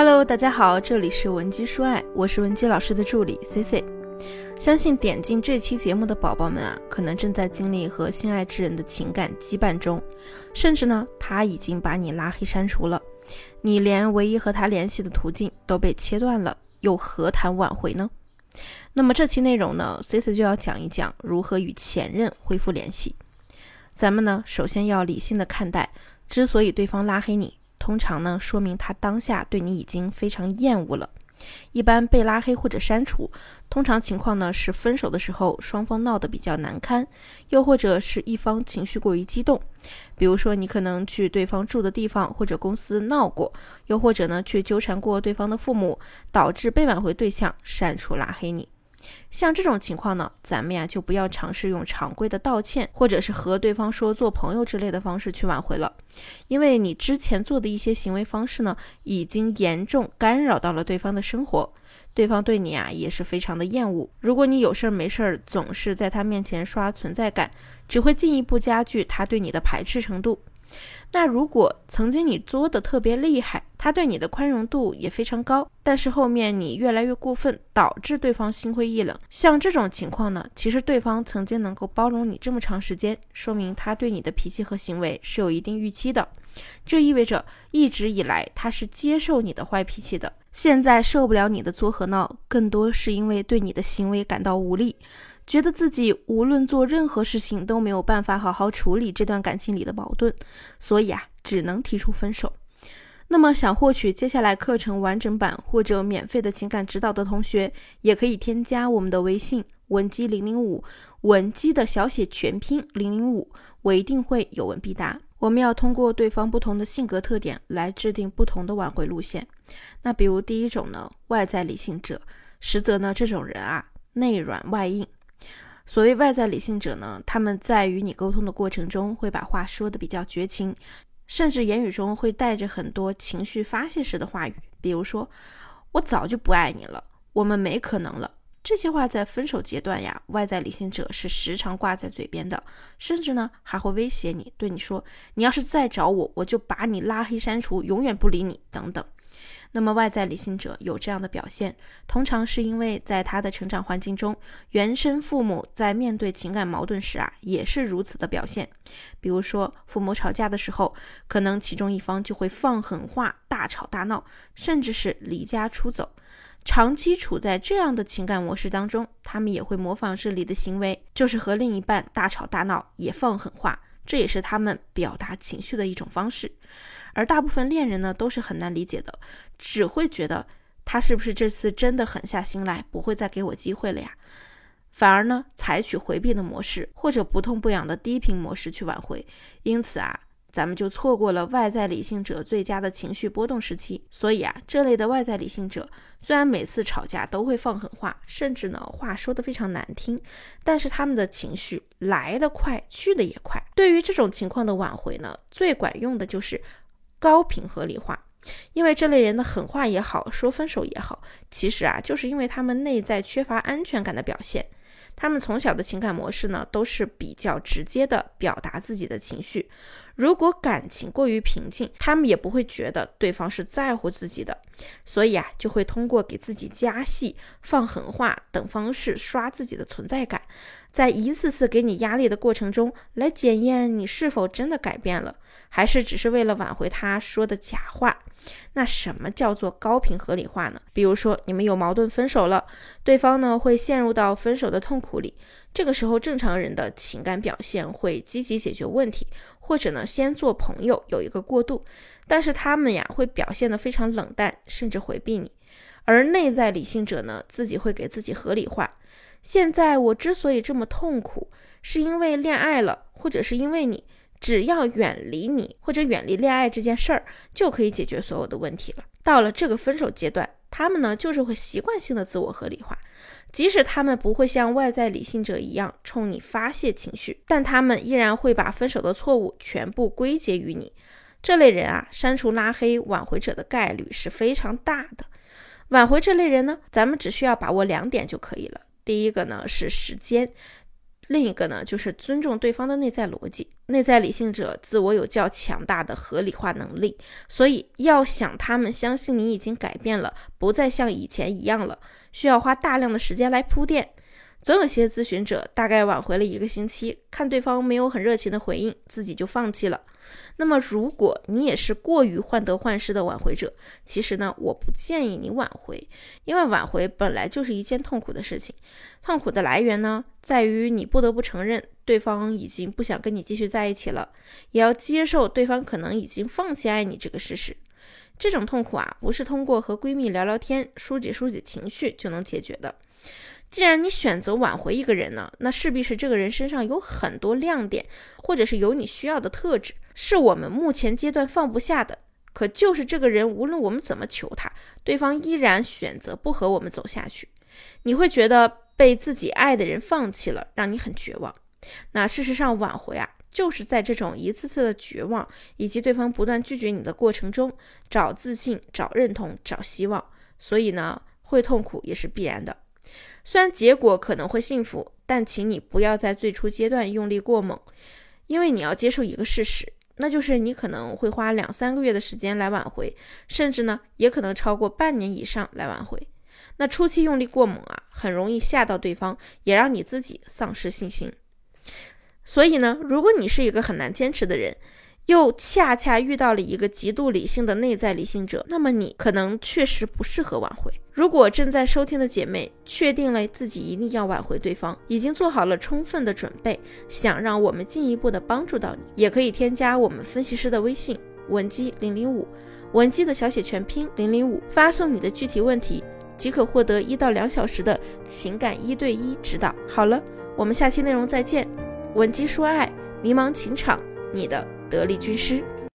Hello，大家好，这里是文姬说爱，我是文姬老师的助理 C C。相信点进这期节目的宝宝们啊，可能正在经历和心爱之人的情感羁绊中，甚至呢，他已经把你拉黑删除了，你连唯一和他联系的途径都被切断了，又何谈挽回呢？那么这期内容呢，C C 就要讲一讲如何与前任恢复联系。咱们呢，首先要理性的看待，之所以对方拉黑你。通常呢，说明他当下对你已经非常厌恶了。一般被拉黑或者删除，通常情况呢是分手的时候双方闹得比较难堪，又或者是一方情绪过于激动。比如说，你可能去对方住的地方或者公司闹过，又或者呢去纠缠过对方的父母，导致被挽回对象删除拉黑你。像这种情况呢，咱们呀就不要尝试用常规的道歉，或者是和对方说做朋友之类的方式去挽回了，因为你之前做的一些行为方式呢，已经严重干扰到了对方的生活，对方对你啊也是非常的厌恶。如果你有事儿没事儿总是在他面前刷存在感，只会进一步加剧他对你的排斥程度。那如果曾经你作的特别厉害，他对你的宽容度也非常高，但是后面你越来越过分，导致对方心灰意冷。像这种情况呢，其实对方曾经能够包容你这么长时间，说明他对你的脾气和行为是有一定预期的。这意味着一直以来他是接受你的坏脾气的，现在受不了你的作和闹，更多是因为对你的行为感到无力。觉得自己无论做任何事情都没有办法好好处理这段感情里的矛盾，所以啊，只能提出分手。那么，想获取接下来课程完整版或者免费的情感指导的同学，也可以添加我们的微信文姬零零五，文姬的小写全拼零零五，我一定会有问必答。我们要通过对方不同的性格特点来制定不同的挽回路线。那比如第一种呢，外在理性者，实则呢，这种人啊，内软外硬。所谓外在理性者呢，他们在与你沟通的过程中，会把话说的比较绝情，甚至言语中会带着很多情绪发泄式的话语，比如说“我早就不爱你了，我们没可能了”这些话，在分手阶段呀，外在理性者是时常挂在嘴边的，甚至呢还会威胁你，对你说：“你要是再找我，我就把你拉黑删除，永远不理你”等等。那么外在理性者有这样的表现，通常是因为在他的成长环境中，原生父母在面对情感矛盾时啊，也是如此的表现。比如说，父母吵架的时候，可能其中一方就会放狠话、大吵大闹，甚至是离家出走。长期处在这样的情感模式当中，他们也会模仿这里的行为，就是和另一半大吵大闹，也放狠话，这也是他们表达情绪的一种方式。而大部分恋人呢，都是很难理解的，只会觉得他是不是这次真的狠下心来，不会再给我机会了呀？反而呢，采取回避的模式，或者不痛不痒的低频模式去挽回。因此啊。咱们就错过了外在理性者最佳的情绪波动时期。所以啊，这类的外在理性者虽然每次吵架都会放狠话，甚至呢话说的非常难听，但是他们的情绪来得快，去的也快。对于这种情况的挽回呢，最管用的就是高频合理化。因为这类人的狠话也好，说分手也好，其实啊，就是因为他们内在缺乏安全感的表现。他们从小的情感模式呢，都是比较直接的表达自己的情绪。如果感情过于平静，他们也不会觉得对方是在乎自己的，所以啊，就会通过给自己加戏、放狠话等方式刷自己的存在感，在一次次给你压力的过程中，来检验你是否真的改变了，还是只是为了挽回他说的假话。那什么叫做高频合理化呢？比如说你们有矛盾分手了，对方呢会陷入到分手的痛苦里，这个时候正常人的情感表现会积极解决问题，或者呢先做朋友有一个过渡，但是他们呀会表现得非常冷淡，甚至回避你。而内在理性者呢自己会给自己合理化，现在我之所以这么痛苦，是因为恋爱了，或者是因为你。只要远离你或者远离恋爱这件事儿，就可以解决所有的问题了。到了这个分手阶段，他们呢就是会习惯性的自我合理化，即使他们不会像外在理性者一样冲你发泄情绪，但他们依然会把分手的错误全部归结于你。这类人啊，删除拉黑挽回者的概率是非常大的。挽回这类人呢，咱们只需要把握两点就可以了。第一个呢是时间。另一个呢，就是尊重对方的内在逻辑。内在理性者自我有较强大的合理化能力，所以要想他们相信你已经改变了，不再像以前一样了，需要花大量的时间来铺垫。总有些咨询者大概挽回了一个星期，看对方没有很热情的回应，自己就放弃了。那么，如果你也是过于患得患失的挽回者，其实呢，我不建议你挽回，因为挽回本来就是一件痛苦的事情。痛苦的来源呢，在于你不得不承认对方已经不想跟你继续在一起了，也要接受对方可能已经放弃爱你这个事实。这种痛苦啊，不是通过和闺蜜聊聊天、疏解疏解情绪就能解决的。既然你选择挽回一个人呢，那势必是这个人身上有很多亮点，或者是有你需要的特质，是我们目前阶段放不下的。可就是这个人，无论我们怎么求他，对方依然选择不和我们走下去。你会觉得被自己爱的人放弃了，让你很绝望。那事实上，挽回啊，就是在这种一次次的绝望以及对方不断拒绝你的过程中，找自信、找认同、找希望。所以呢，会痛苦也是必然的。虽然结果可能会幸福，但请你不要在最初阶段用力过猛，因为你要接受一个事实，那就是你可能会花两三个月的时间来挽回，甚至呢，也可能超过半年以上来挽回。那初期用力过猛啊，很容易吓到对方，也让你自己丧失信心。所以呢，如果你是一个很难坚持的人，又恰恰遇到了一个极度理性的内在理性者，那么你可能确实不适合挽回。如果正在收听的姐妹确定了自己一定要挽回对方，已经做好了充分的准备，想让我们进一步的帮助到你，也可以添加我们分析师的微信文姬零零五，文姬的小写全拼零零五，发送你的具体问题，即可获得一到两小时的情感一对一指导。好了，我们下期内容再见，文姬说爱，迷茫情场，你的。得力军师。